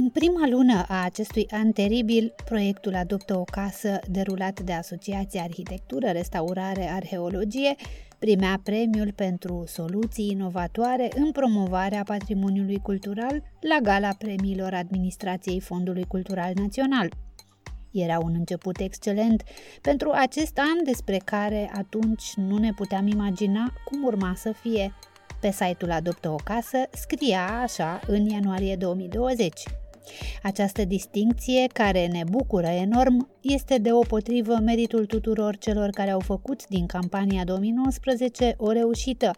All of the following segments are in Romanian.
În prima lună a acestui an teribil, proiectul Adoptă o casă, derulat de Asociația Arhitectură, Restaurare, Arheologie, primea premiul pentru soluții inovatoare în promovarea patrimoniului cultural la gala premiilor Administrației Fondului Cultural Național. Era un început excelent pentru acest an despre care atunci nu ne puteam imagina cum urma să fie. Pe site-ul Adoptă o casă scria așa în ianuarie 2020. Această distincție, care ne bucură enorm, este deopotrivă meritul tuturor celor care au făcut din campania 2019 o reușită,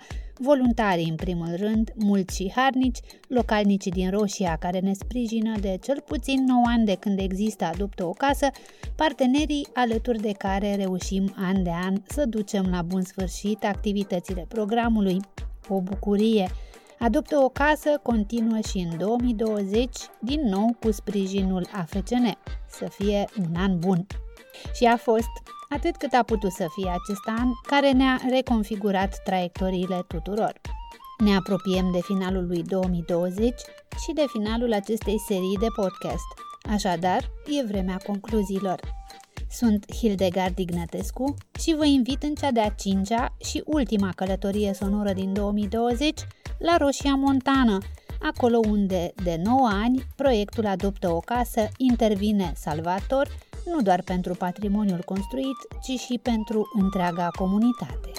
voluntarii în primul rând, mulți și harnici, localnicii din Roșia care ne sprijină de cel puțin 9 ani de când există Adoptă o casă, partenerii alături de care reușim an de an să ducem la bun sfârșit activitățile programului. O bucurie! Adoptă o casă continuă și în 2020, din nou cu sprijinul AFCN. Să fie un an bun. Și a fost atât cât a putut să fie acest an, care ne-a reconfigurat traiectoriile tuturor. Ne apropiem de finalul lui 2020 și de finalul acestei serii de podcast. Așadar, e vremea concluziilor. Sunt Hildegard Ignatescu și vă invit în cea de-a cincea și ultima călătorie sonoră din 2020 la Roșia Montană, acolo unde, de 9 ani, proiectul Adoptă o casă intervine salvator nu doar pentru patrimoniul construit, ci și pentru întreaga comunitate.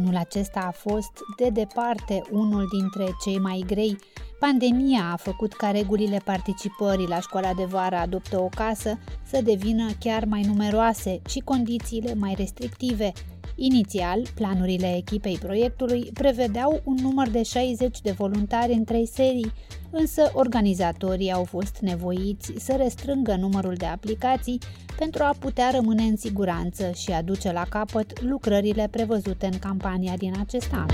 Anul acesta a fost, de departe, unul dintre cei mai grei. Pandemia a făcut ca regulile participării la școala de vară Adoptă o casă să devină chiar mai numeroase și condițiile mai restrictive, Inițial, planurile echipei proiectului prevedeau un număr de 60 de voluntari în trei serii, însă organizatorii au fost nevoiți să restrângă numărul de aplicații pentru a putea rămâne în siguranță și a duce la capăt lucrările prevăzute în campania din acest an.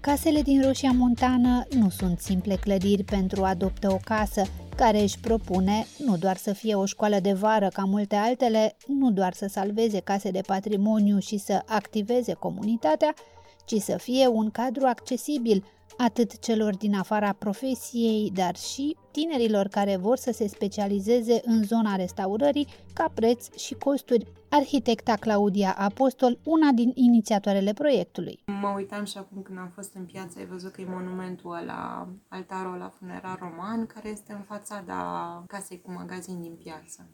Casele din Roșia Montană nu sunt simple clădiri pentru adoptă o casă, care își propune nu doar să fie o școală de vară ca multe altele, nu doar să salveze case de patrimoniu și să activeze comunitatea, ci să fie un cadru accesibil atât celor din afara profesiei, dar și tinerilor care vor să se specializeze în zona restaurării ca preț și costuri. Arhitecta Claudia Apostol, una din inițiatoarele proiectului. Mă uitam și acum când am fost în piață, ai văzut că e monumentul ăla, altarul la funerar roman, care este în fațada casei cu magazin din piață.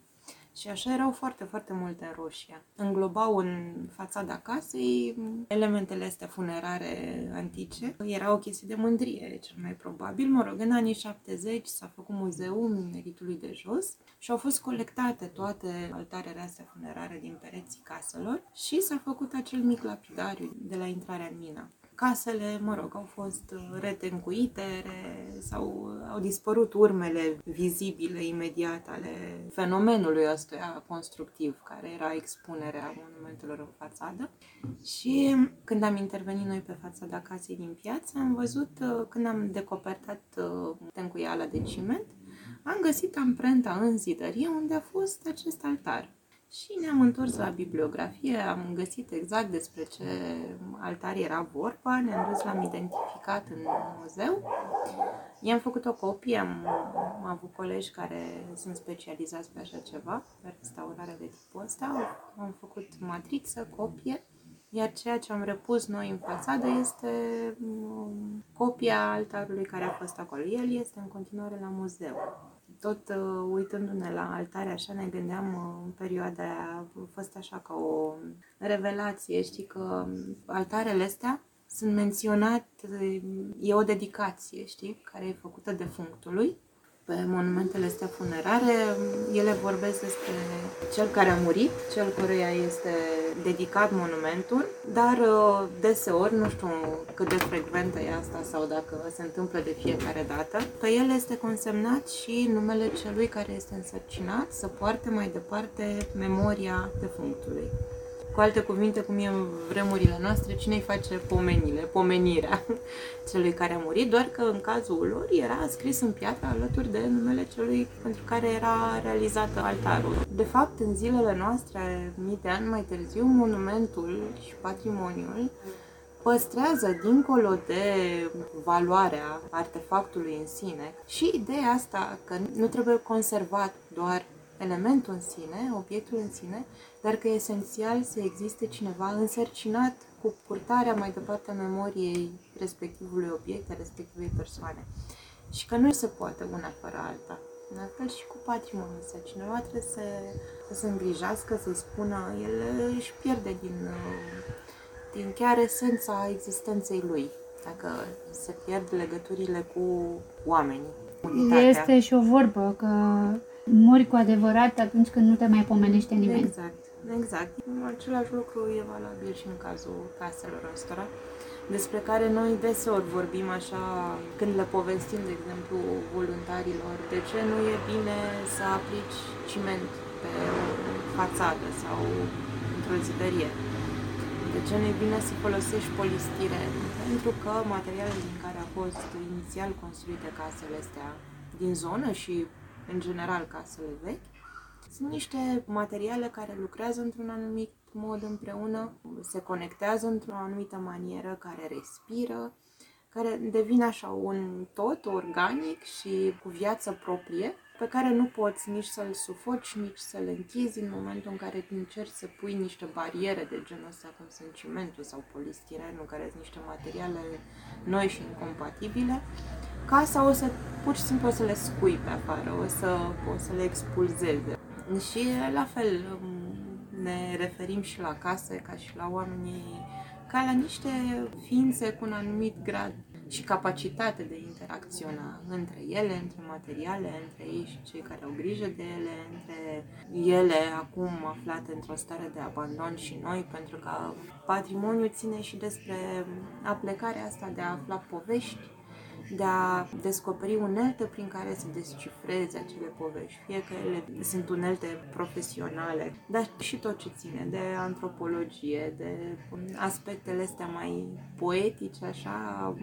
Și așa erau foarte, foarte multe în Roșia. Înglobau în fațada casei elementele astea funerare antice. Era o chestie de mândrie, cel mai probabil. Mă rog, în anii 70 s-a făcut muzeul meritului de jos și au fost colectate toate altarele astea funerare din pereții caselor și s-a făcut acel mic lapidariu de la intrarea în mina casele, mă rog, au fost uh, retencuite sau uh, au dispărut urmele vizibile imediat ale fenomenului ăstuia constructiv, care era expunerea monumentelor în fațadă. Și când am intervenit noi pe fațada casei din piață, am văzut, uh, când am decopertat tencuiala de ciment, am găsit amprenta în zidărie unde a fost acest altar. Și ne-am întors la bibliografie, am găsit exact despre ce altar era vorba, ne-am dus, l-am identificat în muzeu. I-am făcut o copie, am, am avut colegi care sunt specializați pe așa ceva, pe restaurare de tipul ăsta. Am făcut matrixă, copie, iar ceea ce am repus noi în fațadă este um, copia altarului care a fost acolo. El este în continuare la muzeu tot uh, uitându-ne la altare, așa ne gândeam uh, în perioada aia, a fost așa ca o revelație, știi, că altarele astea sunt menționate, e o dedicație, știi, care e făcută defunctului pe monumentele astea funerare, ele vorbesc despre cel care a murit, cel căruia este dedicat monumentul, dar uh, deseori, nu știu cât de frecventă e asta sau dacă se întâmplă de fiecare dată, pe el este consemnat și numele celui care este însărcinat să poarte mai departe memoria defunctului. Cu alte cuvinte, cum e în vremurile noastre, cine îi face pomenile, pomenirea celui care a murit, doar că în cazul lor era scris în piatră alături de numele celui pentru care era realizat altarul. De fapt, în zilele noastre, mii de ani mai târziu, monumentul și patrimoniul păstrează dincolo de valoarea artefactului în sine și ideea asta că nu trebuie conservat doar elementul în sine, obiectul în sine, dar că e esențial să existe cineva însărcinat cu purtarea mai departe a memoriei respectivului obiect, a respectivei persoane. Și că nu se poate una fără alta. În fel și cu patrimoniul ăsta. Cineva trebuie să, să se îngrijească, să-i spună, el își pierde din, din chiar esența existenței lui. Dacă se pierd legăturile cu oamenii. Unitatea. Este și o vorbă că mori cu adevărat atunci când nu te mai pomenește nimeni. Exact, exact. Același lucru e valabil și în cazul caselor ăstora, despre care noi deseori vorbim așa când le povestim, de exemplu, voluntarilor, de ce nu e bine să aplici ciment pe o fațadă sau într-o zidărie. De ce nu e bine să folosești polistiren? Pentru că materialele din care au fost inițial construite casele astea din zonă și în general casele vechi, sunt niște materiale care lucrează într-un anumit mod împreună, se conectează într-o anumită manieră, care respiră, care devin așa un tot organic și cu viață proprie, pe care nu poți nici să-l sufoci, nici să-l închizi în momentul în care încerci să pui niște bariere de genul ăsta, cum sunt cimentul sau polistirenul, care sunt niște materiale noi și incompatibile casa o să pur și simplu o să le scui pe afară, o să, o să le expulzeze. Și la fel ne referim și la case ca și la oamenii ca la niște ființe cu un anumit grad și capacitate de interacționa între ele, între materiale, între ei și cei care au grijă de ele, între ele acum aflate într-o stare de abandon și noi, pentru că patrimoniul ține și despre aplecarea asta de a afla povești de a descoperi unelte prin care să descifreze acele povești, fie că ele sunt unelte profesionale, dar și tot ce ține de antropologie, de aspectele astea mai poetice, așa,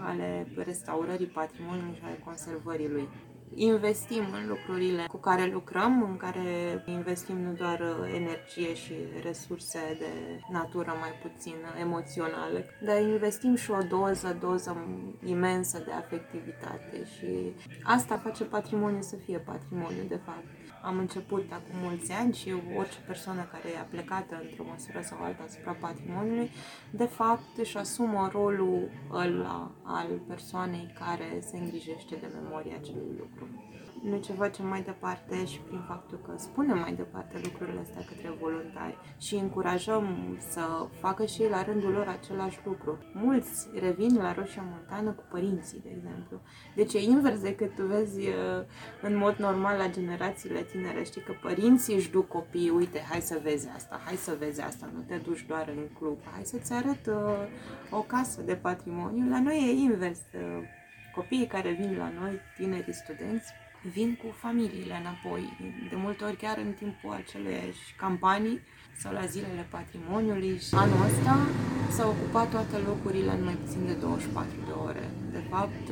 ale restaurării patrimoniului și ale conservării lui investim în lucrurile cu care lucrăm, în care investim nu doar energie și resurse de natură mai puțin emoționale, dar investim și o doză, doză imensă de afectivitate și asta face patrimoniu să fie patrimoniu, de fapt am început acum mulți ani și orice persoană care e aplecată într-o măsură sau alta asupra patrimoniului, de fapt își asumă rolul ăla al persoanei care se îngrijește de memoria acelui lucru noi ce facem mai departe și prin faptul că spunem mai departe lucrurile astea către voluntari și încurajăm să facă și ei la rândul lor același lucru. Mulți revin la Roșia Montană cu părinții, de exemplu. Deci e invers decât tu vezi uh, în mod normal la generațiile tinere. Știi că părinții își duc copiii, uite, hai să vezi asta, hai să vezi asta, nu te duci doar în club, hai să-ți arăt uh, o casă de patrimoniu. La noi e invers. Uh, copiii care vin la noi, tinerii studenți, vin cu familiile înapoi, de multe ori chiar în timpul aceleiași campanii sau la zilele patrimoniului. Și anul ăsta s-au ocupat toate locurile în mai puțin de 24 de ore. De fapt,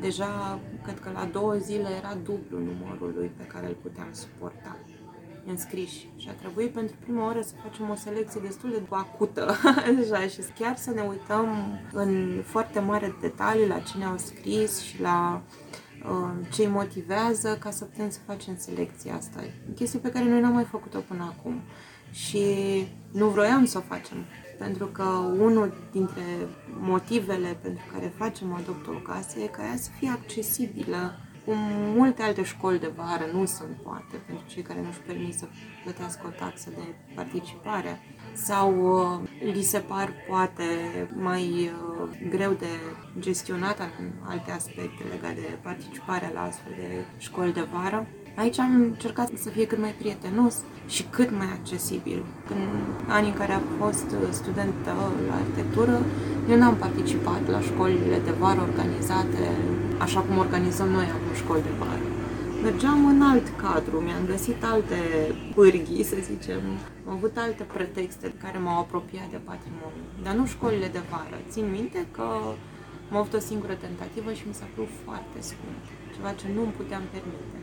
deja cred că la două zile era dublu numărul lui pe care îl puteam suporta înscriși. Și a trebuit pentru prima oară să facem o selecție destul de acută deja și chiar să ne uităm în foarte mare detaliu la cine au scris și la Uh, ce îi motivează ca să putem să facem selecția asta. Chestie pe care noi n-am mai făcut-o până acum și nu vroiam să o facem. Pentru că unul dintre motivele pentru care facem o casă e ca ea să fie accesibilă cum multe alte școli de vară nu sunt, poate, pentru cei care nu-și permit să plătească o taxă de participare sau uh, li se par poate mai uh, greu de gestionat în alte aspecte legate de participarea la astfel de școli de vară. Aici am încercat să fie cât mai prietenos și cât mai accesibil. În anii în care am fost student la arhitectură, eu n-am participat la școlile de vară organizate așa cum organizăm noi acum școli de vară. Mergeam în alt cadru, mi-am găsit alte pârghii, să zicem, am avut alte pretexte care m-au apropiat de patrimoniu, dar nu școlile de vară. Țin minte că am avut o singură tentativă și mi s-a părut foarte scump, ceva ce nu îmi puteam permite.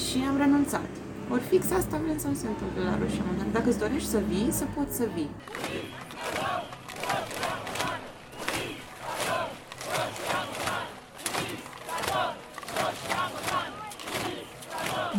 Și am renunțat. Ori fix asta vrem să nu se întâmple la Roșia Montană. Dacă îți dorești să vii, să poți să vii.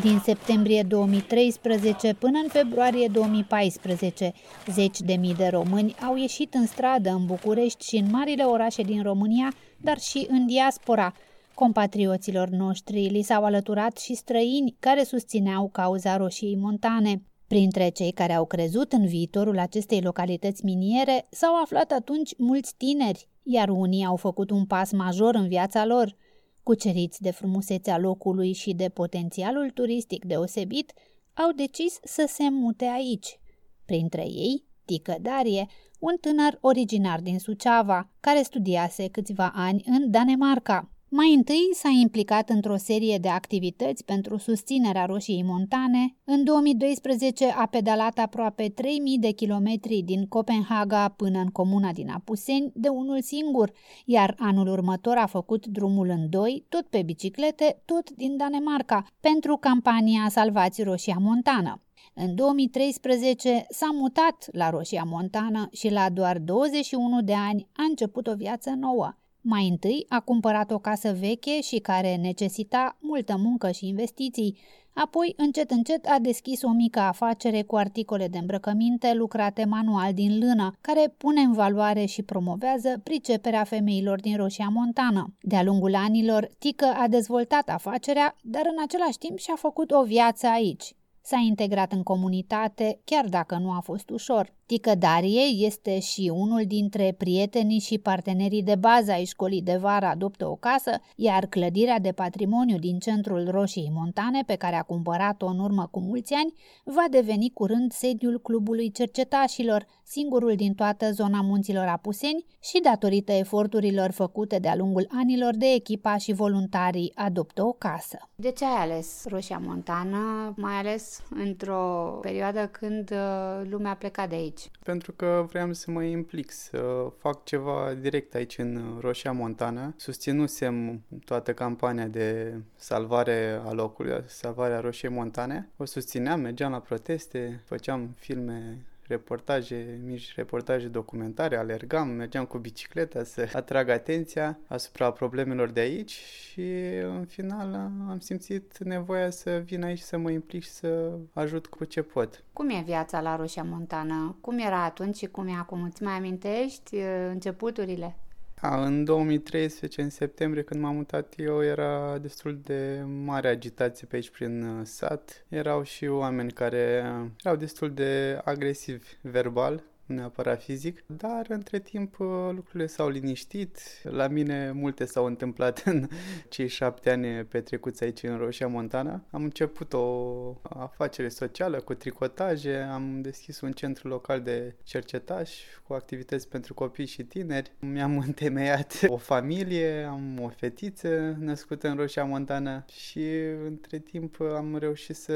Din septembrie 2013 până în februarie 2014, zeci de mii de români au ieșit în stradă în București și în marile orașe din România, dar și în diaspora. Compatrioților noștri li s-au alăturat și străini care susțineau cauza roșiei montane. Printre cei care au crezut în viitorul acestei localități miniere s-au aflat atunci mulți tineri, iar unii au făcut un pas major în viața lor – cuceriți de frumusețea locului și de potențialul turistic deosebit, au decis să se mute aici. Printre ei, Tică Darie, un tânăr originar din Suceava, care studiase câțiva ani în Danemarca. Mai întâi s-a implicat într-o serie de activități pentru susținerea Roșiei Montane. În 2012 a pedalat aproape 3000 de kilometri din Copenhaga până în comuna din Apuseni de unul singur, iar anul următor a făcut drumul în doi, tot pe biciclete, tot din Danemarca, pentru campania Salvați Roșia Montană. În 2013 s-a mutat la Roșia Montană și la doar 21 de ani a început o viață nouă. Mai întâi a cumpărat o casă veche și care necesita multă muncă și investiții, apoi încet încet a deschis o mică afacere cu articole de îmbrăcăminte lucrate manual din lână, care pune în valoare și promovează priceperea femeilor din Roșia Montană. De-a lungul anilor, Tică a dezvoltat afacerea, dar în același timp și-a făcut o viață aici. S-a integrat în comunitate, chiar dacă nu a fost ușor. Tică Darie este și unul dintre prietenii și partenerii de bază ai școlii de vară Adoptă o casă, iar clădirea de patrimoniu din centrul Roșiei Montane, pe care a cumpărat-o în urmă cu mulți ani, va deveni curând sediul Clubului Cercetașilor, singurul din toată zona munților Apuseni și datorită eforturilor făcute de-a lungul anilor de echipa și voluntarii Adoptă o casă. De ce ai ales Roșia Montană, mai ales într-o perioadă când uh, lumea a plecat de aici? aici? Pentru că vreau să mă implic, să fac ceva direct aici în Roșia Montană. Susținusem toată campania de salvare a locului, salvarea Roșiei Montane. O susțineam, mergeam la proteste, făceam filme reportaje, mici reportaje documentare, alergam, mergeam cu bicicleta să atrag atenția asupra problemelor de aici și în final am simțit nevoia să vin aici să mă implic și să ajut cu ce pot. Cum e viața la Roșia Montană? Cum era atunci și cum e acum? Îți mai amintești uh, începuturile? A, în 2013, în septembrie, când m-am mutat eu, era destul de mare agitație pe aici prin uh, sat. Erau și oameni care erau destul de agresivi verbal nu neapărat fizic, dar între timp uh, lucrurile s-au liniștit. La mine multe s-au întâmplat în cei șapte ani petrecuți aici în Roșia Montana. Am început o afacere socială cu tricotaje, am deschis un centru local de cercetaș cu activități pentru copii și tineri. Mi-am întemeiat o familie, am o fetiță născută în Roșia Montana și între timp am reușit să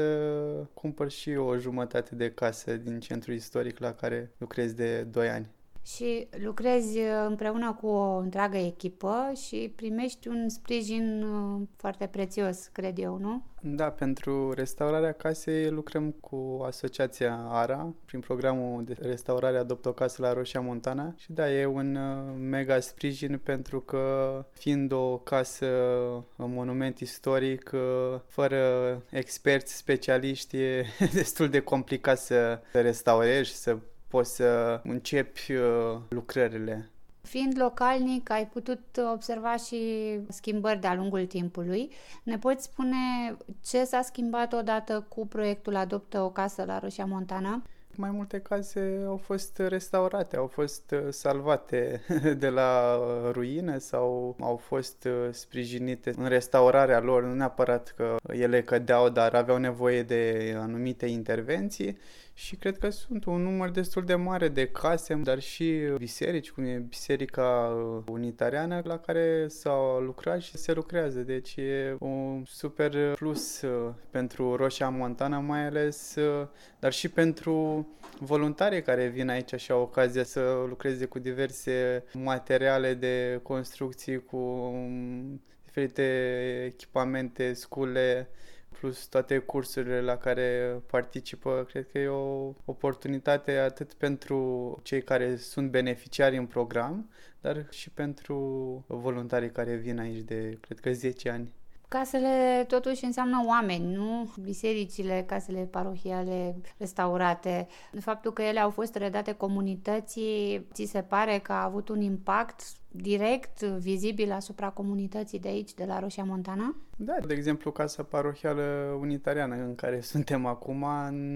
cumpăr și o jumătate de casă din centrul istoric la care lucrez lucrezi de 2 ani. Și lucrezi uh, împreună cu o întreagă echipă și primești un sprijin uh, foarte prețios, cred eu, nu? Da, pentru restaurarea casei lucrăm cu asociația ARA prin programul de restaurare Adopt o casă la Roșia Montana și da, e un uh, mega sprijin pentru că fiind o casă, un monument istoric, fără experți, specialiști, e destul de complicat să restaurezi și să poți să începi uh, lucrările. Fiind localnic, ai putut observa și schimbări de-a lungul timpului. Ne poți spune ce s-a schimbat odată cu proiectul Adoptă o casă la Roșia Montana? Mai multe case au fost restaurate, au fost uh, salvate de la uh, ruine sau au fost sprijinite în restaurarea lor, nu neapărat că ele cădeau, dar aveau nevoie de anumite intervenții și cred că sunt un număr destul de mare de case, dar și biserici, cum e Biserica Unitariană, la care s-au lucrat și se lucrează. Deci e un super plus uh, pentru Roșia Montana, mai ales, uh, dar și pentru voluntarii care vin aici și au ocazia să lucreze cu diverse materiale de construcții, cu um, diferite echipamente, scule, plus toate cursurile la care participă, cred că e o oportunitate atât pentru cei care sunt beneficiari în program, dar și pentru voluntarii care vin aici de, cred că, 10 ani. Casele totuși înseamnă oameni, nu bisericile, casele parohiale restaurate. Faptul că ele au fost redate comunității, ți se pare că a avut un impact direct, vizibil asupra comunității de aici, de la Roșia Montana? Da, de exemplu, Casa Parohială Unitariană în care suntem acum,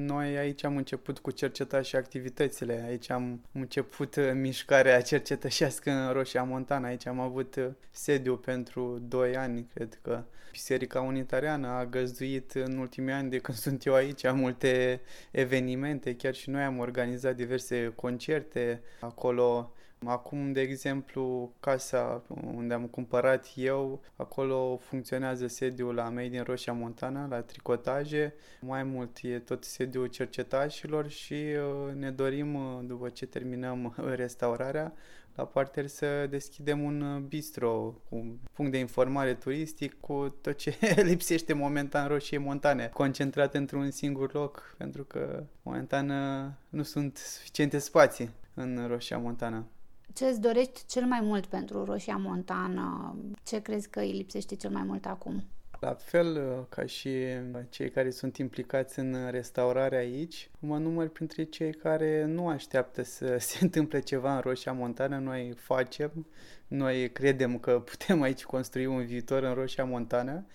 noi aici am început cu cerceta și activitățile. Aici am început mișcarea cercetășească în Roșia Montana. Aici am avut sediu pentru 2 ani, cred că. Biserica Unitariană a găzduit în ultimii ani de când sunt eu aici multe evenimente, chiar și noi am organizat diverse concerte acolo Acum, de exemplu, casa unde am cumpărat eu, acolo funcționează sediul la Made in Roșia Montana, la tricotaje. Mai mult e tot sediul cercetașilor și uh, ne dorim, uh, după ce terminăm restaurarea, la parter să deschidem un uh, bistro, un punct de informare turistic cu tot ce lipsește momentan Roșie Montane, concentrat într-un singur loc, pentru că momentan nu sunt suficiente spații în Roșia Montana. Ce îți dorești cel mai mult pentru Roșia Montană? Ce crezi că îi lipsește cel mai mult acum? La fel uh, ca și cei care sunt implicați în restaurare aici, mă număr printre cei care nu așteaptă să se întâmple ceva în Roșia Montană, noi facem, noi credem că putem aici construi un viitor în Roșia Montană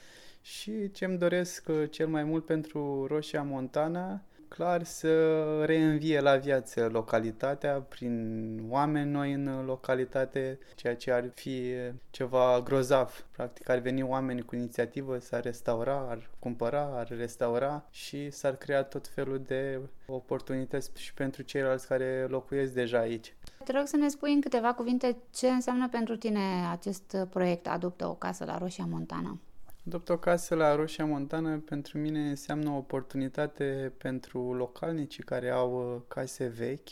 și ce îmi doresc uh, cel mai mult pentru Roșia Montană clar să reînvie la viață localitatea prin oameni noi în localitate, ceea ce ar fi ceva grozav. Practic ar veni oameni cu inițiativă să restaura, ar cumpăra, ar restaura și s-ar crea tot felul de oportunități și pentru ceilalți care locuiesc deja aici. Te rog să ne spui în câteva cuvinte ce înseamnă pentru tine acest proiect Adoptă o casă la Roșia Montana. Adopt o casă la Roșia Montană pentru mine înseamnă o oportunitate pentru localnicii care au uh, case vechi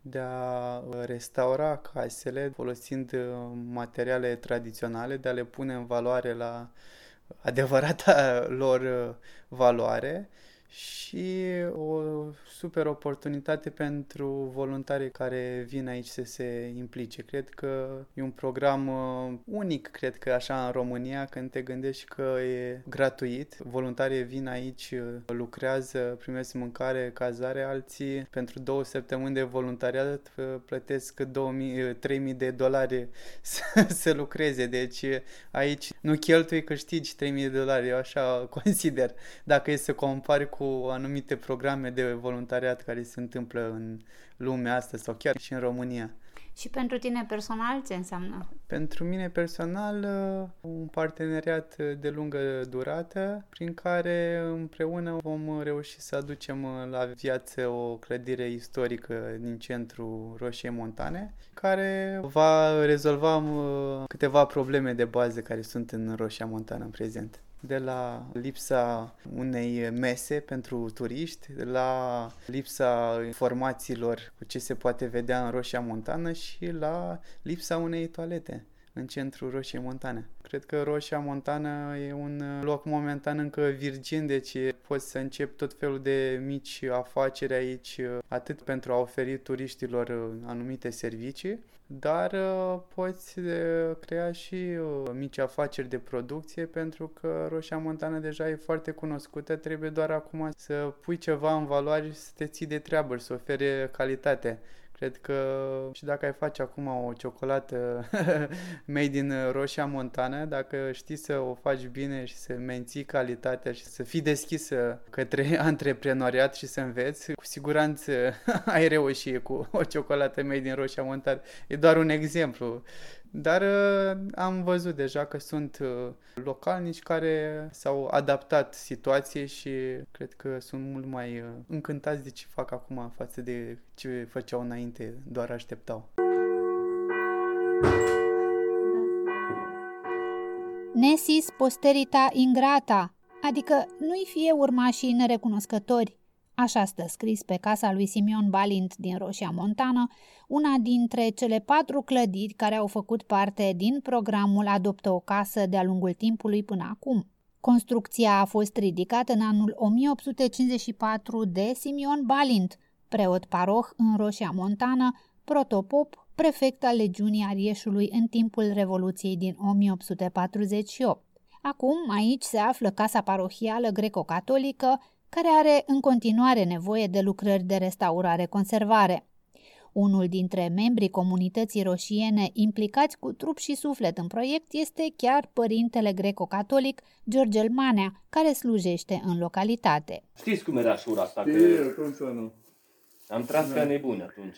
de a uh, restaura casele folosind uh, materiale tradiționale, de a le pune în valoare la adevărata lor valoare și o super oportunitate pentru voluntarii care vin aici să se implice. Cred că e un program uh, unic, cred că așa în România, când te gândești că e gratuit. Voluntarii vin aici, uh, lucrează, primesc mâncare, cazare, alții pentru două săptămâni de voluntariat uh, plătesc 2000, 3000 de dolari să, să lucreze. Deci aici nu cheltui, câștigi 3000 de dolari, eu așa consider. Dacă e să compari cu anumite programe de voluntariat care se întâmplă în lumea asta sau chiar și în România. Și pentru tine personal ce înseamnă? Pentru mine personal un parteneriat de lungă durată prin care împreună vom reuși să aducem la viață o clădire istorică din centrul Roșiei Montane care va rezolva câteva probleme de bază care sunt în Roșia Montană în prezent de la lipsa unei mese pentru turiști, la lipsa informațiilor cu ce se poate vedea în Roșia Montană și la lipsa unei toalete în centrul Roșiei Montane. Cred că Roșia Montană e un loc momentan încă virgin, deci poți să începi tot felul de mici afaceri aici, atât pentru a oferi turiștilor anumite servicii, dar uh, poți uh, crea și uh, mici afaceri de producție pentru că Roșia Montană deja e foarte cunoscută, trebuie doar acum să pui ceva în valoare și să te ții de treabă și să ofere calitate. Cred că și dacă ai face acum o ciocolată made in Roșia Montană, dacă știi să o faci bine și să menții calitatea și să fii deschisă către antreprenoriat și să înveți, cu siguranță ai reușit cu o ciocolată made in Roșia Montană. E doar un exemplu. Dar uh, am văzut deja că sunt uh, localnici care s-au adaptat situației și cred că sunt mult mai uh, încântați de ce fac acum față de ce făceau înainte, doar așteptau. Nesis posterita ingrata, adică nu-i fie urmașii nerecunoscători. Așa stă scris pe casa lui Simeon Balint din Roșia Montană, una dintre cele patru clădiri care au făcut parte din programul Adoptă o casă de-a lungul timpului până acum. Construcția a fost ridicată în anul 1854 de Simeon Balint, preot paroh în Roșia Montană, protopop, prefect al legiunii Arieșului în timpul Revoluției din 1848. Acum, aici se află casa parohială greco-catolică, care are în continuare nevoie de lucrări de restaurare-conservare. Unul dintre membrii comunității roșiene implicați cu trup și suflet în proiect este chiar părintele greco-catolic Georgel Manea, care slujește în localitate. Știți cum era șura asta? Că Știi, cum să nu? am tras ca nebuni atunci.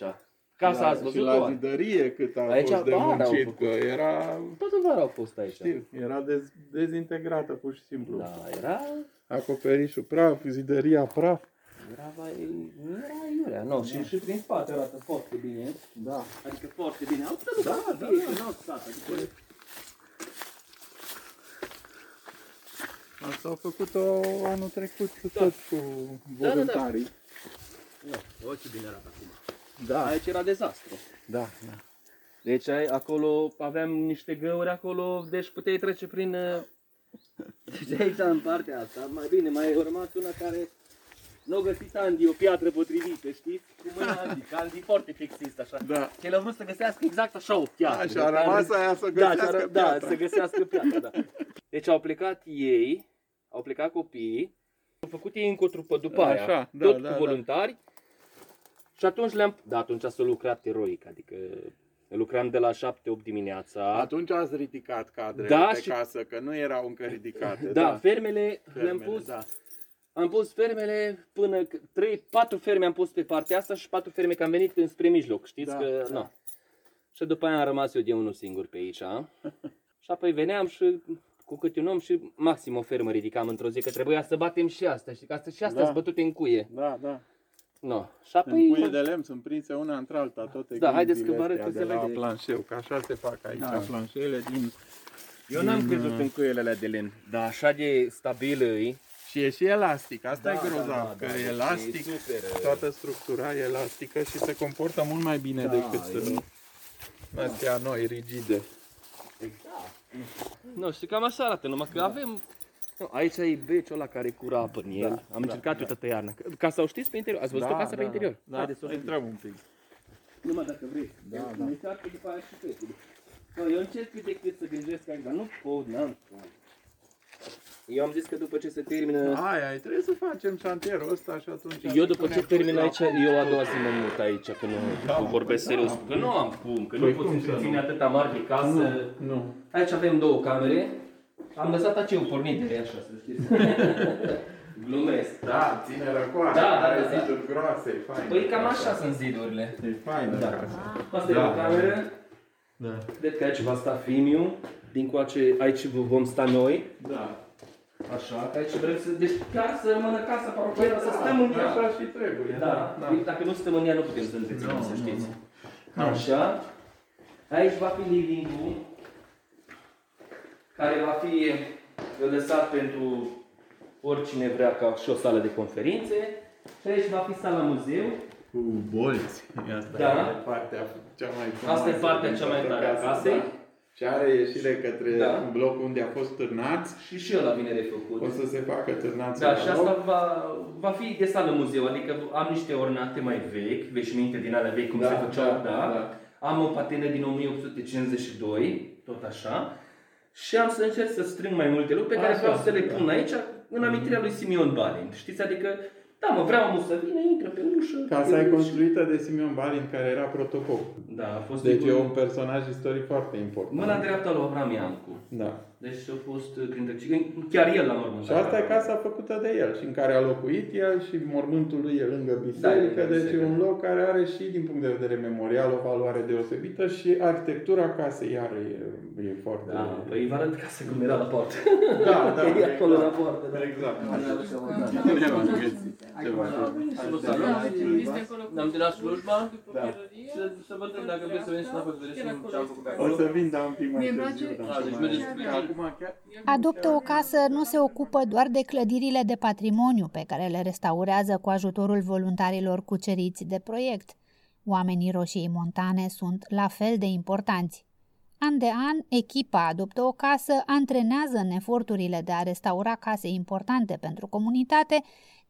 Casa ați și văzut la o zidărie cât a Aici fost de vara au muncit, făcut. că era, Toată vara au fost aici. știu, era dez, dezintegrată pur și simplu. Da, era... Acoperișul praf, zidăria praf. Era, vai, nu era iurea, nu, și, și prin spate arată foarte bine. Da. Adică foarte bine. Au da, Da, da, da, fie da. că n-au stat, adică... Asta au făcut-o anul trecut cu Da. tot cu da, da. voluntarii. Nu, ce bine arată acum. Da, Aici era dezastru. da, da. Deci ai, acolo aveam niște găuri acolo, deci puteai trece prin... uh, Deci aici în partea asta, mai bine, mai a rămas una care nu a găsit Andy o piatră potrivită, știți? Cum e Andy, că Andy e foarte fixist așa. Da. El a vrut să găsească exact așa o piatră. Da, și a rămas aia să da, și găsească a ră- da, piatra. să găsească piatra, da. Deci au plecat ei, au plecat copiii, au făcut ei încă o trupă după aia, Așa, da, tot da, cu da. voluntari. Și atunci le-am, da, atunci s-a lucrat eroic, adică lucram de la 7-8 dimineața. Atunci ați ridicat cadrele Da, pe și- casă, că nu erau încă ridicate. da, fermele, le-am Fermele, pus, da. am pus fermele până, 3, 4 ferme am pus pe partea asta și 4 ferme că am venit înspre mijloc, știți Da, că, da. nu. Și după aia am rămas eu de unul singur pe aici. și apoi veneam și cu câte un om și maxim o fermă ridicam într-o zi, că trebuia să batem și asta, știi, că asta și astea Da. sunt bătute în cuie. Da, da. No. Și În apoi... cuie de lemn sunt prinse una între alta, toate Da, haideți ghimbile că vă arăt astea că de se la vede. planșeu, că așa se fac aici, Da. planșele din... Eu n-am din, crezut uh, în cuiele alea de lemn. Da, așa de stabil e. Și e și elastic, asta Da, e grozav, da, da, că da, e deci elastic, e super, toată structura e elastică și se comportă mult mai bine Da, decât e- uh, astea noi, rigide. Exact. Nu, știi, cam așa arată, numai că avem... Nu, aici e beciul ăla care cura apă în el. Am încercat eu toată iarna. Casa o știți pe interior? Ați văzut o casă pe interior? Da, Haideți să o da, vedem. intrăm un pic. Numai dacă vrei. Da, da. Încearcă după aia și fetele. Nu, eu încerc cât de cât să gândesc aici, dar nu pot, n-am cum. Eu am zis că după ce se termină... Aia, e, trebuie să facem șantierul ăsta și atunci... Eu după ce punem termin tot aici, la- eu a doua zi mă mut aici, că nu, nu vorbesc serios. Că nu am cum, că nu Păi pot cum să să ține nu? atâta mare de casă. Nu. Aici avem două camere. Am lăsat aceu pornit de așa, să știți. Glumesc. Da, ține răcoare, Da, da, are da, da. ziduri groase, e fain. Păi cam așa sunt zidurile. E faină Da. casa. Asta Da, e o da, cameră. Da. Cred că aici va sta Fimiu. Din coace aici vom sta noi. Da. Așa, că aici vrem să... Deci chiar să rămână casa parohială, să stăm în ea. Așa și trebuie. Da, da. Dacă nu stăm în ea, nu putem să întreținem, să știți. Așa. Aici va fi living-ul, care va fi lăsat pentru oricine vrea ca și o sală de conferințe. Și aici va fi sala muzeu. Cu bolți. Asta Da. e partea cea mai frumoasă. Asta e partea din cea mai toată tare a casa, casei. da. Și are ieșire către Da. blocul unde a fost târnați. Și și ăla vine refăcut. O să se facă târnați Da, la și loc. asta va, va fi de sală muzeu, adică am niște ornate mai vechi, veșminte din alea vechi, cum Da, se făceau, da, da, da. Am o patină din 1852, tot așa, și am să încerc să strâng mai multe lucruri pe care Așa, vreau să le da. pun aici, în amintirea lui Simeon Balint. Știți, adică, da mă, vreau omul să vină, intră pe ușă. Casa pe e ușă. construită de Simeon Balin, care era protopop. Da, a fost Deci e sigur- un personaj istoric foarte important. Mâna dreaptă lui Abraham Iancu. Da. Deci a fost printre chiar el la mormânt. Și asta e casa făcută de el și în care a locuit el și mormântul lui e lângă biserică, da, deci e un loc care are și din punct de vedere memorial o valoare deosebită și arhitectura casei iar e, e foarte... Da, păi vă arăt casa cum era la poartă. Da, da. e acolo la poartă. Da. Exact. Ne-am terminat slujba. Da. Să vă întreb dacă vreți să veniți înapoi să vedeți ce am făcut acolo. O să vin, dar un pic mai târziu. Da, deci mergeți Adoptă o casă nu se ocupă doar de clădirile de patrimoniu pe care le restaurează cu ajutorul voluntarilor cuceriți de proiect. Oamenii Roșiei Montane sunt la fel de importanți. An de an, echipa Adoptă o casă antrenează în eforturile de a restaura case importante pentru comunitate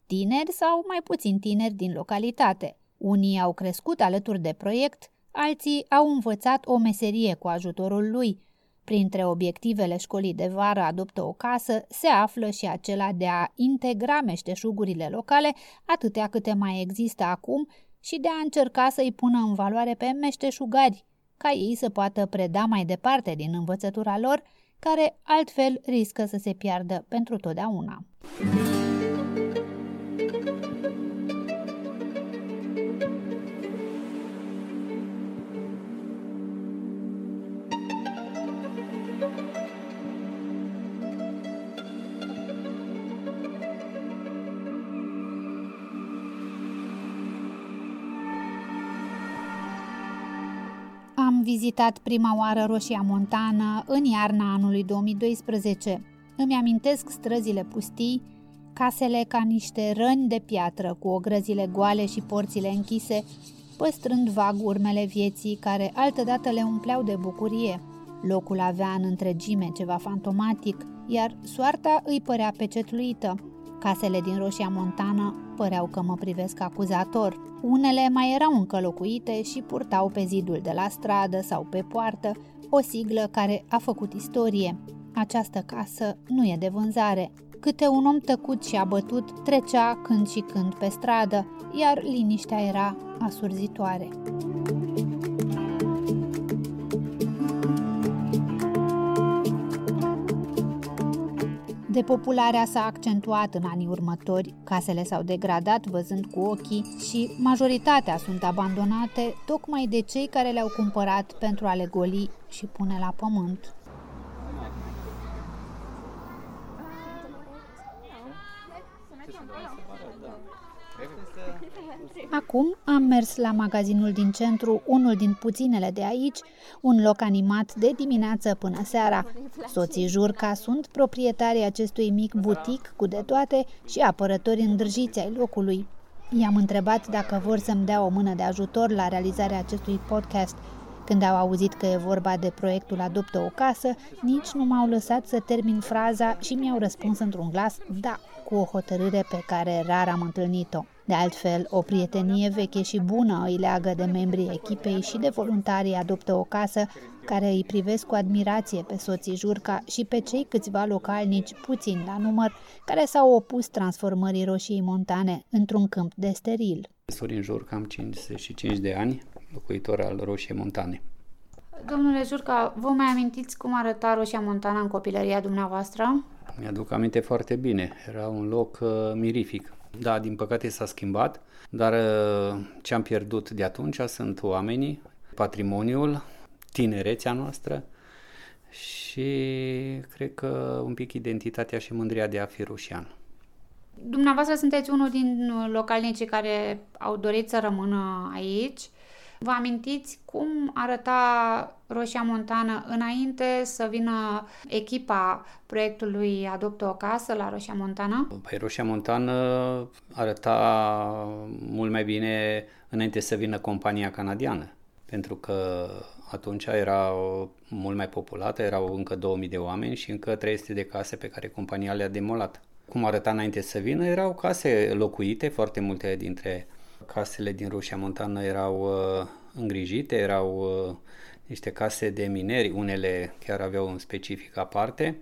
tineri sau mai puțin tineri din localitate. Unii au crescut alături de proiect, alții au învățat o meserie cu ajutorul lui – Printre obiectivele școlii de vară adoptă o casă se află și acela de a integra meșteșugurile locale atâtea câte mai există acum și de a încerca să-i pună în valoare pe meșteșugari, ca ei să poată preda mai departe din învățătura lor, care altfel riscă să se piardă pentru totdeauna. Vizitat prima oară Roșia Montană în iarna anului 2012. Îmi amintesc străzile pustii, casele ca niște răni de piatră cu ogrăzile goale și porțile închise, păstrând vag urmele vieții care altădată le umpleau de bucurie. Locul avea în întregime ceva fantomatic, iar soarta îi părea pecetluită. Casele din Roșia Montană păreau că mă privesc acuzator. Unele mai erau încă locuite și purtau pe zidul de la stradă sau pe poartă o siglă care a făcut istorie. Această casă nu e de vânzare. Câte un om tăcut și abătut trecea când și când pe stradă, iar liniștea era asurzitoare. Depopularea s-a accentuat în anii următori, casele s-au degradat văzând cu ochii și majoritatea sunt abandonate tocmai de cei care le-au cumpărat pentru a le goli și pune la pământ. Acum am mers la magazinul din centru, unul din puținele de aici, un loc animat de dimineață până seara. Soții Jurca sunt proprietarii acestui mic butic cu de toate și apărători îndrăjiți ai locului. I-am întrebat dacă vor să-mi dea o mână de ajutor la realizarea acestui podcast. Când au auzit că e vorba de proiectul Adoptă o casă, nici nu m-au lăsat să termin fraza și mi-au răspuns într-un glas da, cu o hotărâre pe care rar am întâlnit-o. De altfel, o prietenie veche și bună îi leagă de membrii echipei și de voluntarii adoptă o casă care îi privesc cu admirație pe soții Jurca și pe cei câțiva localnici puțini la număr care s-au opus transformării roșiei montane într-un câmp de steril. Sorin Jurca, am 55 de ani, locuitor al Roșiei Montane. Domnule Jurca, vă mai amintiți cum arăta Roșia Montana în copilăria dumneavoastră? Mi-aduc aminte foarte bine. Era un loc uh, mirific. Da, din păcate s-a schimbat, dar uh, ce am pierdut de atunci sunt oamenii, patrimoniul, tinerețea noastră și cred că un pic identitatea și mândria de a fi rușian. Dumneavoastră sunteți unul din localnicii care au dorit să rămână aici. Vă amintiți cum arăta Roșia Montană înainte să vină echipa proiectului Adoptă o casă la Roșia Montană? Păi Roșia Montană arăta mult mai bine înainte să vină compania canadiană, pentru că atunci era mult mai populată, erau încă 2000 de oameni și încă 300 de case pe care compania le-a demolat. Cum arăta înainte să vină, erau case locuite, foarte multe dintre casele din Roșia Montană erau uh, îngrijite, erau uh, niște case de mineri, unele chiar aveau un specific aparte,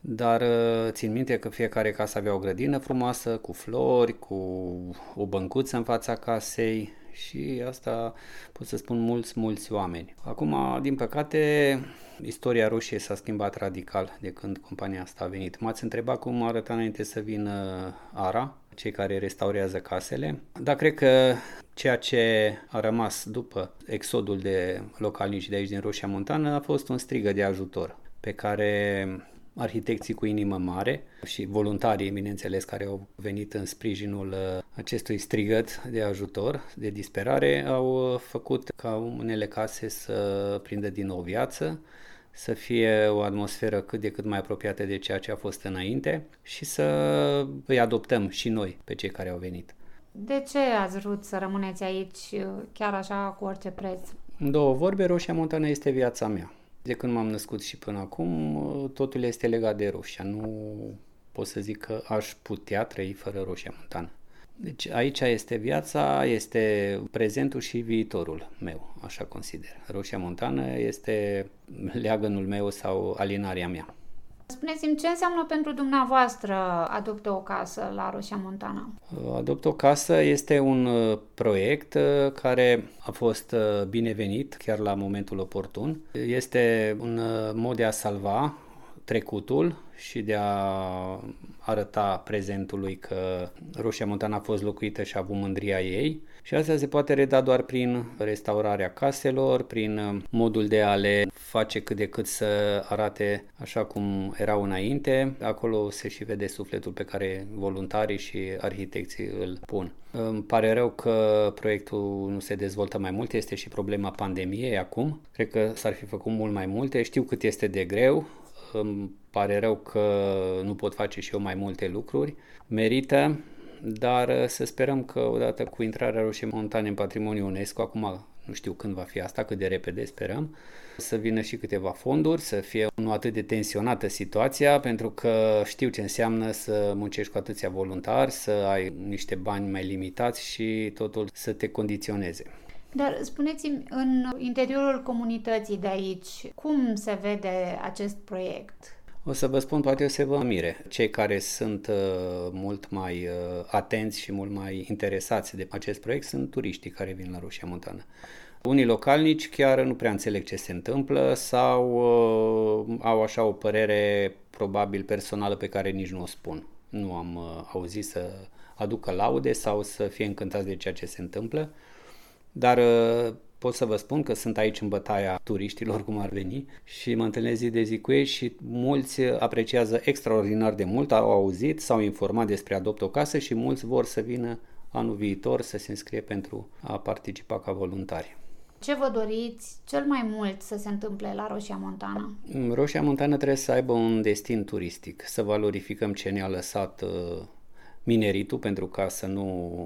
dar uh, țin minte că fiecare casă avea o grădină frumoasă, cu flori, cu o băncuță în fața casei și asta pot să spun mulți, mulți oameni. Acum, din păcate, istoria roșie s-a schimbat radical de când compania asta a venit. M-ați întrebat cum arăta înainte să vină ARA, cei care restaurează casele, dar cred că ceea ce a rămas după exodul de localnici de aici din Roșia Montană a fost un strigă de ajutor pe care arhitecții cu inimă mare și voluntarii, bineînțeles, care au venit în sprijinul uh, acestui strigăt de ajutor, de disperare, au uh, făcut ca unele case să prindă din nou viață, să fie o atmosferă cât de cât mai apropiată de ceea ce a fost înainte și să îi adoptăm și noi pe cei care au venit. De ce ați vrut să rămâneți aici uh, chiar așa cu orice preț? În două vorbe, Roșia Montană este viața mea. De când m-am născut și până acum, totul este legat de roșia. Nu pot să zic că aș putea trăi fără roșia montană. Deci aici este viața, este prezentul și viitorul meu, așa consider. Roșia montană este leagănul meu sau alinarea mea. Spuneți-mi ce înseamnă pentru dumneavoastră Adoptă o casă la Roșia Montana? Adoptă o casă este un uh, proiect uh, care a fost uh, binevenit chiar la momentul oportun. Este un mod de a salva trecutul și de a arăta prezentului că Roșia Montana a fost locuită și a avut mândria ei. Și asta se poate reda doar prin restaurarea caselor, prin modul de a le face cât de cât să arate așa cum erau înainte. Acolo se și vede sufletul pe care voluntarii și arhitecții îl pun. Îmi pare rău că proiectul nu se dezvoltă mai mult, este și problema pandemiei acum. Cred că s-ar fi făcut mult mai multe. Știu cât este de greu, îmi pare rău că nu pot face și eu mai multe lucruri. Merită, dar să sperăm că odată cu intrarea Roșiei Montane în patrimoniul UNESCO, acum nu știu când va fi asta, cât de repede sperăm, să vină și câteva fonduri, să fie nu atât de tensionată situația, pentru că știu ce înseamnă să muncești cu atâția voluntari, să ai niște bani mai limitați și totul să te condiționeze. Dar spuneți-mi, în interiorul comunității de aici, cum se vede acest proiect? O să vă spun, poate o să vă mire. Cei care sunt uh, mult mai uh, atenți și mult mai interesați de acest proiect sunt turiștii care vin la Roșia Montană. Unii localnici chiar nu prea înțeleg ce se întâmplă sau uh, au așa o părere probabil personală pe care nici nu o spun. Nu am uh, auzit să aducă laude sau să fie încântați de ceea ce se întâmplă. Dar uh, pot să vă spun că sunt aici în bătaia turiștilor, cum ar veni, și mă întâlnesc zi de zi cu ei și mulți apreciază extraordinar de mult, au auzit, s-au informat despre Adopt o Casă și mulți vor să vină anul viitor să se înscrie pentru a participa ca voluntari. Ce vă doriți cel mai mult să se întâmple la Roșia Montană? Roșia Montană trebuie să aibă un destin turistic, să valorificăm ce ne-a lăsat uh, mineritul, pentru ca să nu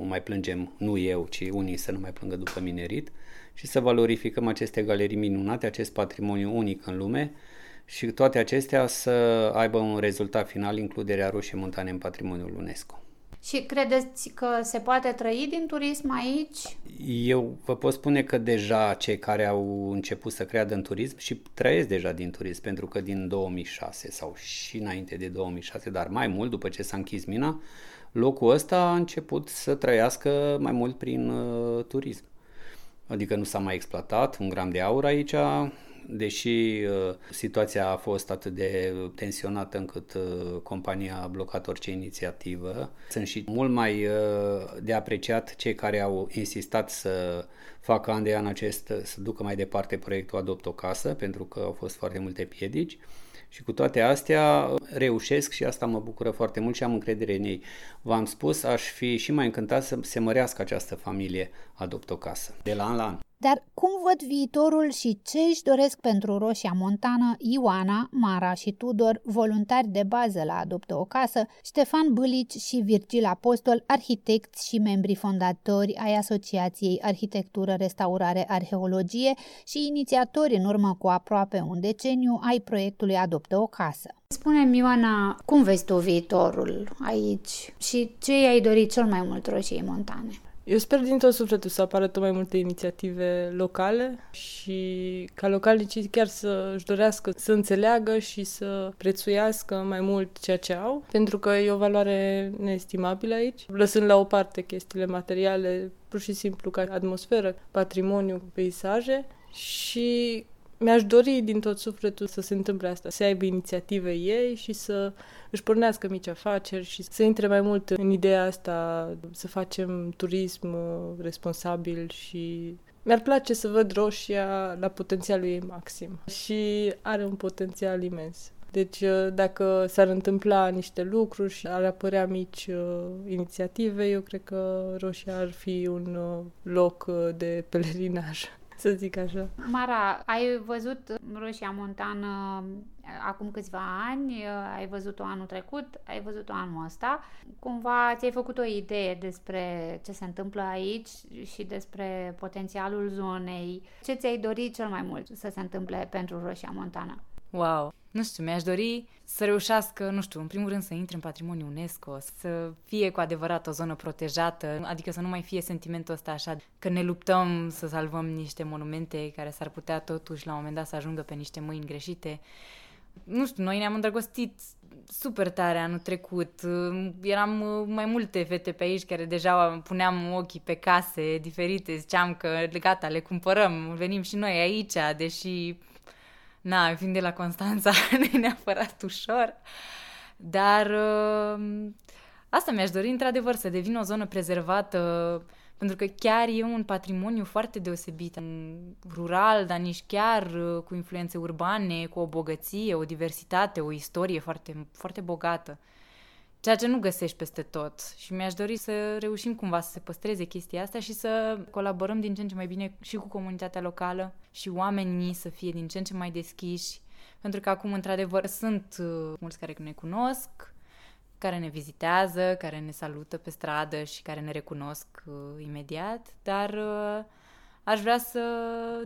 mai plângem, nu eu, ci unii să nu mai plângă după minerit și să valorificăm aceste galerii minunate, acest patrimoniu unic în lume și toate acestea să aibă un rezultat final, includerea Roșiei Montane în patrimoniul UNESCO. Și credeți că se poate trăi din turism aici? Eu vă pot spune că deja cei care au început să creadă în turism și trăiesc deja din turism, pentru că din 2006 sau și înainte de 2006, dar mai mult după ce s-a închis mina, locul ăsta a început să trăiască mai mult prin uh, turism. Adică nu s-a mai exploatat un gram de aur aici, deși uh, situația a fost atât de tensionată încât uh, compania a blocat orice inițiativă. Sunt și mult mai uh, de apreciat cei care au insistat să facă an de an acest, să ducă mai departe proiectul Adopt o casă, pentru că au fost foarte multe piedici. Și cu toate astea reușesc și asta mă bucură foarte mult și am încredere în ei. V-am spus, aș fi și mai încântat să se mărească această familie Adopt o casă, de la an la an. Dar cum văd viitorul și ce își doresc pentru Roșia Montană Ioana, Mara și Tudor, voluntari de bază la Adoptă o Casă, Ștefan Bâlici și Virgil Apostol, arhitecți și membri fondatori ai Asociației Arhitectură, Restaurare, Arheologie și inițiatori în urmă cu aproape un deceniu ai proiectului Adoptă o Casă. Spune-mi, Ioana, cum vezi tu viitorul aici și ce ai dorit cel mai mult Roșiei Montane? Eu sper din tot sufletul să apară tot mai multe inițiative locale și ca localnicii chiar să își dorească să înțeleagă și să prețuiască mai mult ceea ce au, pentru că e o valoare neestimabilă aici, lăsând la o parte chestiile materiale, pur și simplu ca atmosferă, patrimoniu, peisaje și mi-aș dori din tot sufletul să se întâmple asta, să aibă inițiative ei și să își pornească mici afaceri și să intre mai mult în ideea asta, să facem turism uh, responsabil și mi-ar place să văd roșia la potențialul ei maxim și are un potențial imens. Deci uh, dacă s-ar întâmpla niște lucruri și ar apărea mici uh, inițiative, eu cred că Roșia ar fi un uh, loc uh, de pelerinaj să zic așa. Mara, ai văzut Roșia Montană acum câțiva ani, ai văzut-o anul trecut, ai văzut-o anul ăsta. Cumva ți-ai făcut o idee despre ce se întâmplă aici și despre potențialul zonei. Ce ți-ai dorit cel mai mult să se întâmple pentru Roșia Montană? Wow! Nu știu, mi-aș dori să reușească, nu știu, în primul rând să intre în patrimoniul UNESCO, să fie cu adevărat o zonă protejată, adică să nu mai fie sentimentul ăsta așa că ne luptăm să salvăm niște monumente care s-ar putea totuși la un moment dat să ajungă pe niște mâini greșite. Nu știu, noi ne-am îndrăgostit super tare anul trecut. Eram mai multe fete pe aici care deja puneam ochii pe case diferite, ziceam că gata, le cumpărăm, venim și noi aici, deși na, fiind de la Constanța, nu e neapărat ușor, dar uh, asta mi-aș dori într-adevăr, să devină o zonă prezervată, pentru că chiar e un patrimoniu foarte deosebit, rural, dar nici chiar uh, cu influențe urbane, cu o bogăție, o diversitate, o istorie foarte, foarte bogată ceea ce nu găsești peste tot. Și mi-aș dori să reușim cumva să se păstreze chestia asta și să colaborăm din ce în ce mai bine și cu comunitatea locală și oamenii să fie din ce în ce mai deschiși. Pentru că acum, într-adevăr, sunt uh, mulți care ne cunosc, care ne vizitează, care ne salută pe stradă și care ne recunosc uh, imediat, dar uh, aș vrea să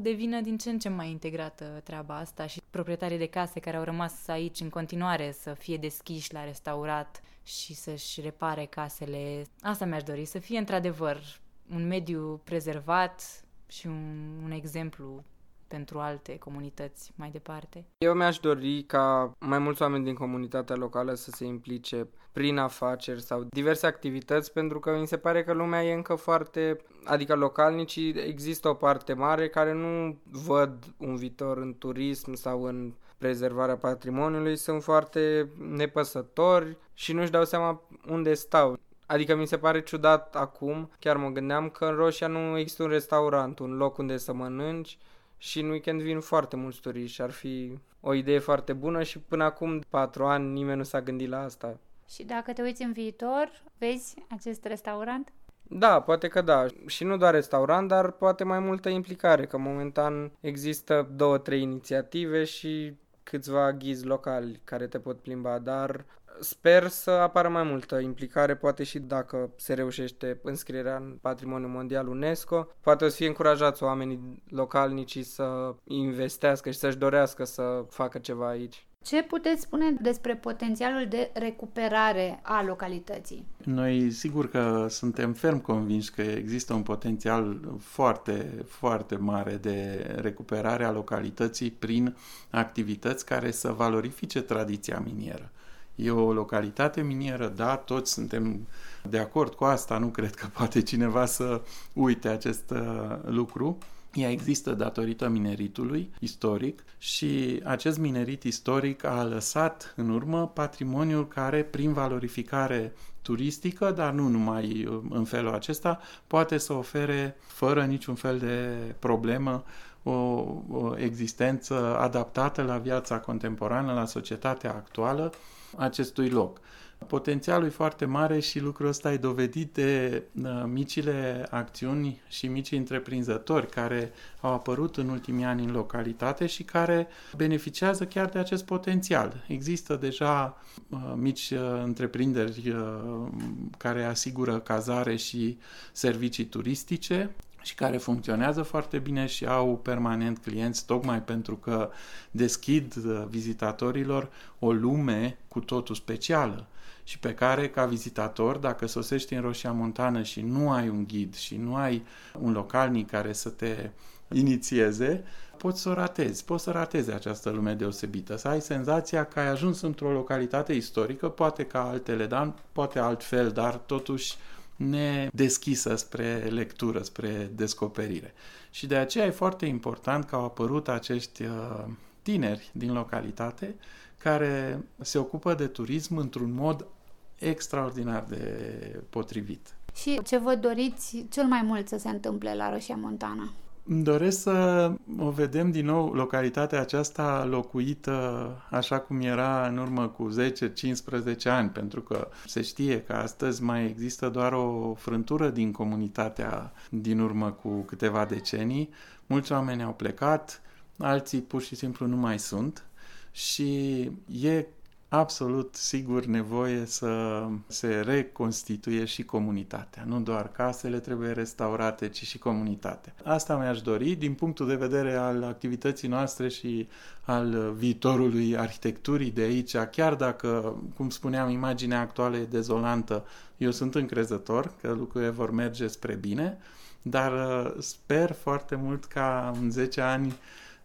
devină din ce în ce mai integrată treaba asta și proprietarii de case care au rămas aici în continuare să fie deschiși la restaurat și să-și repare casele. Asta mi-aș dori, să fie într-adevăr un mediu prezervat și un, un exemplu pentru alte comunități mai departe. Eu mi-aș dori ca mai mulți oameni din comunitatea locală să se implice prin afaceri sau diverse activități, pentru că mi se pare că lumea e încă foarte, adică localnicii, există o parte mare care nu văd un viitor în turism sau în prezervarea patrimoniului, sunt foarte nepăsători și nu-și dau seama unde stau. Adică mi se pare ciudat acum, chiar mă gândeam că în Roșia nu există un restaurant, un loc unde să mănânci și în weekend vin foarte mulți turiști și ar fi o idee foarte bună și până acum, patru ani, nimeni nu s-a gândit la asta. Și dacă te uiți în viitor, vezi acest restaurant? Da, poate că da. Și nu doar restaurant, dar poate mai multă implicare, că momentan există două, trei inițiative și câțiva ghizi locali care te pot plimba, dar sper să apară mai multă implicare, poate și dacă se reușește înscrierea în Patrimoniul Mondial UNESCO, poate o să fie încurajați oamenii localnici să investească și să-și dorească să facă ceva aici. Ce puteți spune despre potențialul de recuperare a localității? Noi sigur că suntem ferm convinși că există un potențial foarte, foarte mare de recuperare a localității prin activități care să valorifice tradiția minieră. E o localitate minieră, da, toți suntem de acord cu asta, nu cred că poate cineva să uite acest uh, lucru. Ea există datorită mineritului istoric și acest minerit istoric a lăsat în urmă patrimoniul care, prin valorificare turistică, dar nu numai uh, în felul acesta, poate să ofere fără niciun fel de problemă o, o existență adaptată la viața contemporană, la societatea actuală acestui loc. Potențialul e foarte mare și lucrul ăsta e dovedit de uh, micile acțiuni și micii întreprinzători care au apărut în ultimii ani în localitate și care beneficiază chiar de acest potențial. Există deja uh, mici uh, întreprinderi uh, care asigură cazare și servicii turistice și care funcționează foarte bine și au permanent clienți tocmai pentru că deschid uh, vizitatorilor o lume cu totul specială și pe care, ca vizitator, dacă sosești în Roșia Montană și nu ai un ghid și nu ai un localnic care să te inițieze, poți să o ratezi, poți să ratezi această lume deosebită, să ai senzația că ai ajuns într-o localitate istorică, poate ca altele, dar poate altfel, dar totuși nedeschisă spre lectură, spre descoperire. Și de aceea e foarte important că au apărut acești uh, tineri din localitate care se ocupă de turism într-un mod extraordinar de potrivit. Și ce vă doriți cel mai mult să se întâmple la Roșia Montana? Îmi doresc să o vedem din nou localitatea aceasta locuită așa cum era în urmă cu 10-15 ani, pentru că se știe că astăzi mai există doar o frântură din comunitatea din urmă cu câteva decenii. Mulți oameni au plecat, alții pur și simplu nu mai sunt și e absolut sigur nevoie să se reconstituie și comunitatea. Nu doar casele trebuie restaurate, ci și comunitatea. Asta mi-aș dori din punctul de vedere al activității noastre și al viitorului arhitecturii de aici, chiar dacă, cum spuneam, imaginea actuală e dezolantă, eu sunt încrezător că lucrurile vor merge spre bine, dar uh, sper foarte mult ca în 10 ani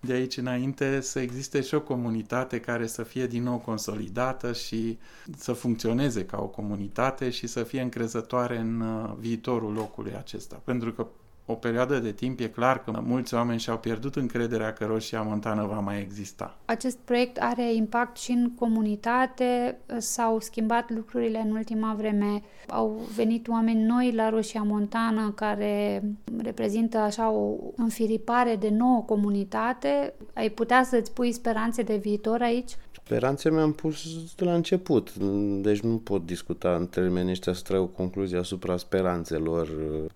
de aici înainte să existe și o comunitate care să fie din nou consolidată și să funcționeze ca o comunitate și să fie încrezătoare în uh, viitorul locului acesta. Pentru că o perioadă de timp e clar că mulți oameni și-au pierdut încrederea că Roșia Montană va mai exista. Acest proiect are impact și în comunitate, s-au schimbat lucrurile în ultima vreme, au venit oameni noi la Roșia Montană care reprezintă așa o înfiripare de nouă comunitate. Ai putea să-ți pui speranțe de viitor aici? Speranțe mi-am pus de la început, deci nu pot discuta în termeni ăștia să trag o concluzie asupra speranțelor.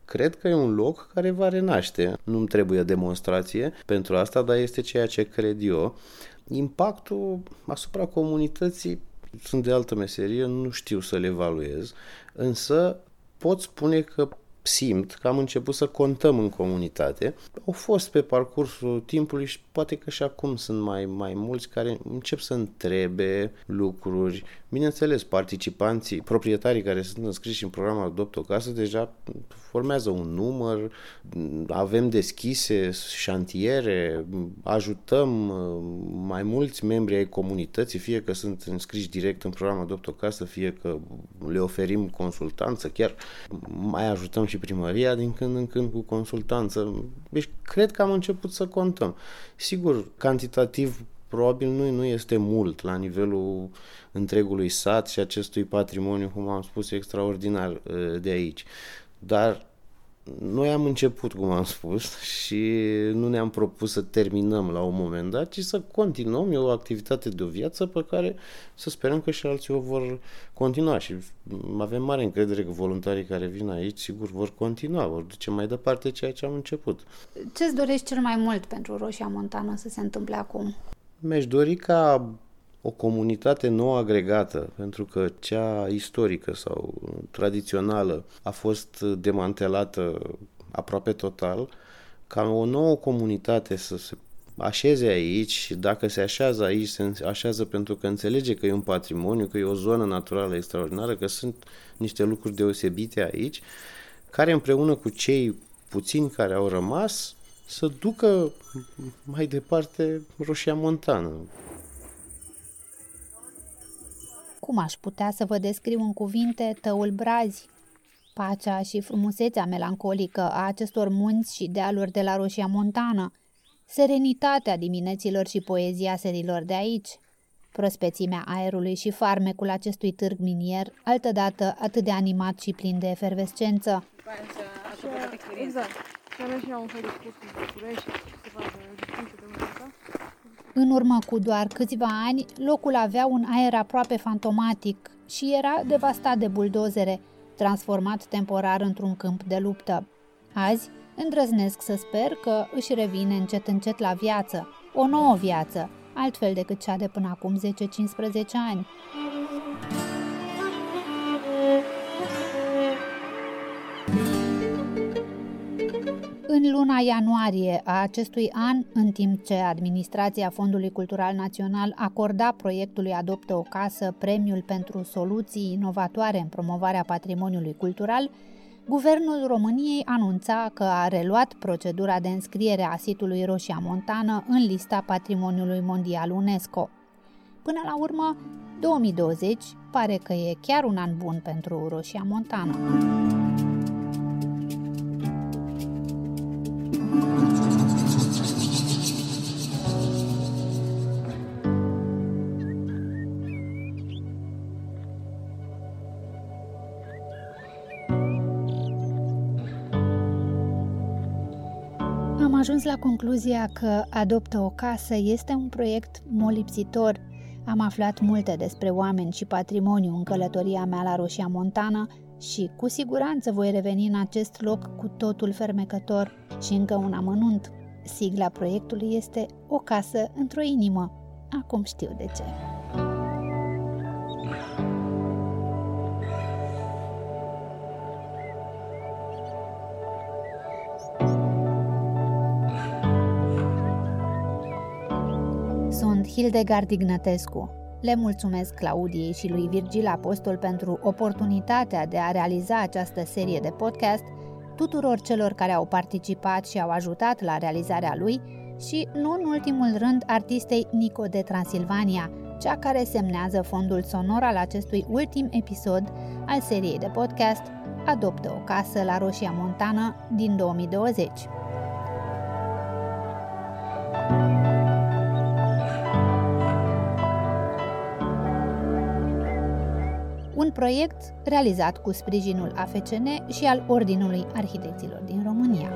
Cred că e un loc care va renaște. Nu-mi trebuie demonstrație pentru asta, dar este ceea ce cred eu. Impactul asupra comunității sunt de altă meserie, nu știu să le evaluez, însă pot spune că simt că am început să contăm în comunitate. Au fost pe parcursul timpului și poate că și acum sunt mai, mai mulți care încep să întrebe lucruri. Bineînțeles, participanții, proprietarii care sunt înscriși în programul Adopt o Casă deja formează un număr, avem deschise șantiere, ajutăm uh, mai mulți membri ai comunității, fie că sunt înscriși direct în programul Adopt o Casă, fie că le oferim consultanță, chiar mai ajutăm și primăria din când în când cu consultanță. Deci cred că am început să contăm. Sigur, cantitativ probabil nu, nu este mult la nivelul întregului sat și acestui patrimoniu, cum am spus, extraordinar uh, de aici. Dar noi am început, cum am spus, și nu ne-am propus să terminăm la un moment dat, ci să continuăm. E o activitate de o viață pe care să sperăm că și alții o vor continua și avem mare încredere că voluntarii care vin aici, sigur, vor continua, vor duce mai departe ceea ce am început. Ce-ți dorești cel mai mult pentru Roșia Montană să se întâmple acum? Mi-aș dori ca o comunitate nouă agregată, pentru că cea istorică sau tradițională a fost demantelată aproape total, ca o nouă comunitate să se așeze aici și dacă se așează aici, se așează pentru că înțelege că e un patrimoniu, că e o zonă naturală extraordinară, că sunt niște lucruri deosebite aici, care împreună cu cei puțini care au rămas să ducă mai departe Roșia Montană. Cum aș putea să vă descriu în cuvinte tăul brazi? Pacea și frumusețea melancolică a acestor munți și dealuri de la Roșia Montană, serenitatea dimineților și poezia serilor de aici, prospețimea aerului și farmecul acestui târg minier, altădată atât de animat și plin de efervescență. Exact. În urmă cu doar câțiva ani, locul avea un aer aproape fantomatic și era devastat de buldozere, transformat temporar într-un câmp de luptă. Azi, îndrăznesc să sper că își revine încet încet la viață, o nouă viață, altfel decât cea de până acum 10-15 ani. În Din luna ianuarie a acestui an, în timp ce Administrația Fondului Cultural Național acorda proiectului Adoptă o casă premiul pentru soluții inovatoare în promovarea patrimoniului cultural, Guvernul României anunța că a reluat procedura de înscriere a sitului Roșia Montană în lista Patrimoniului Mondial UNESCO. Până la urmă, 2020 pare că e chiar un an bun pentru Roșia Montană. Am ajuns la concluzia că Adoptă o casă este un proiect molipsitor. Am aflat multe despre oameni și patrimoniu în călătoria mea la Roșia Montană și cu siguranță voi reveni în acest loc cu totul fermecător și încă un amănunt. Sigla proiectului este O casă într-o inimă. Acum știu de ce. Sunt Hildegard Ignătescu. Le mulțumesc Claudiei și lui Virgil Apostol pentru oportunitatea de a realiza această serie de podcast, tuturor celor care au participat și au ajutat la realizarea lui și, nu în ultimul rând, artistei Nico de Transilvania, cea care semnează fondul sonor al acestui ultim episod al seriei de podcast Adoptă o casă la Roșia Montană din 2020. Un proiect realizat cu sprijinul AFCN și al Ordinului Arhitecților din România.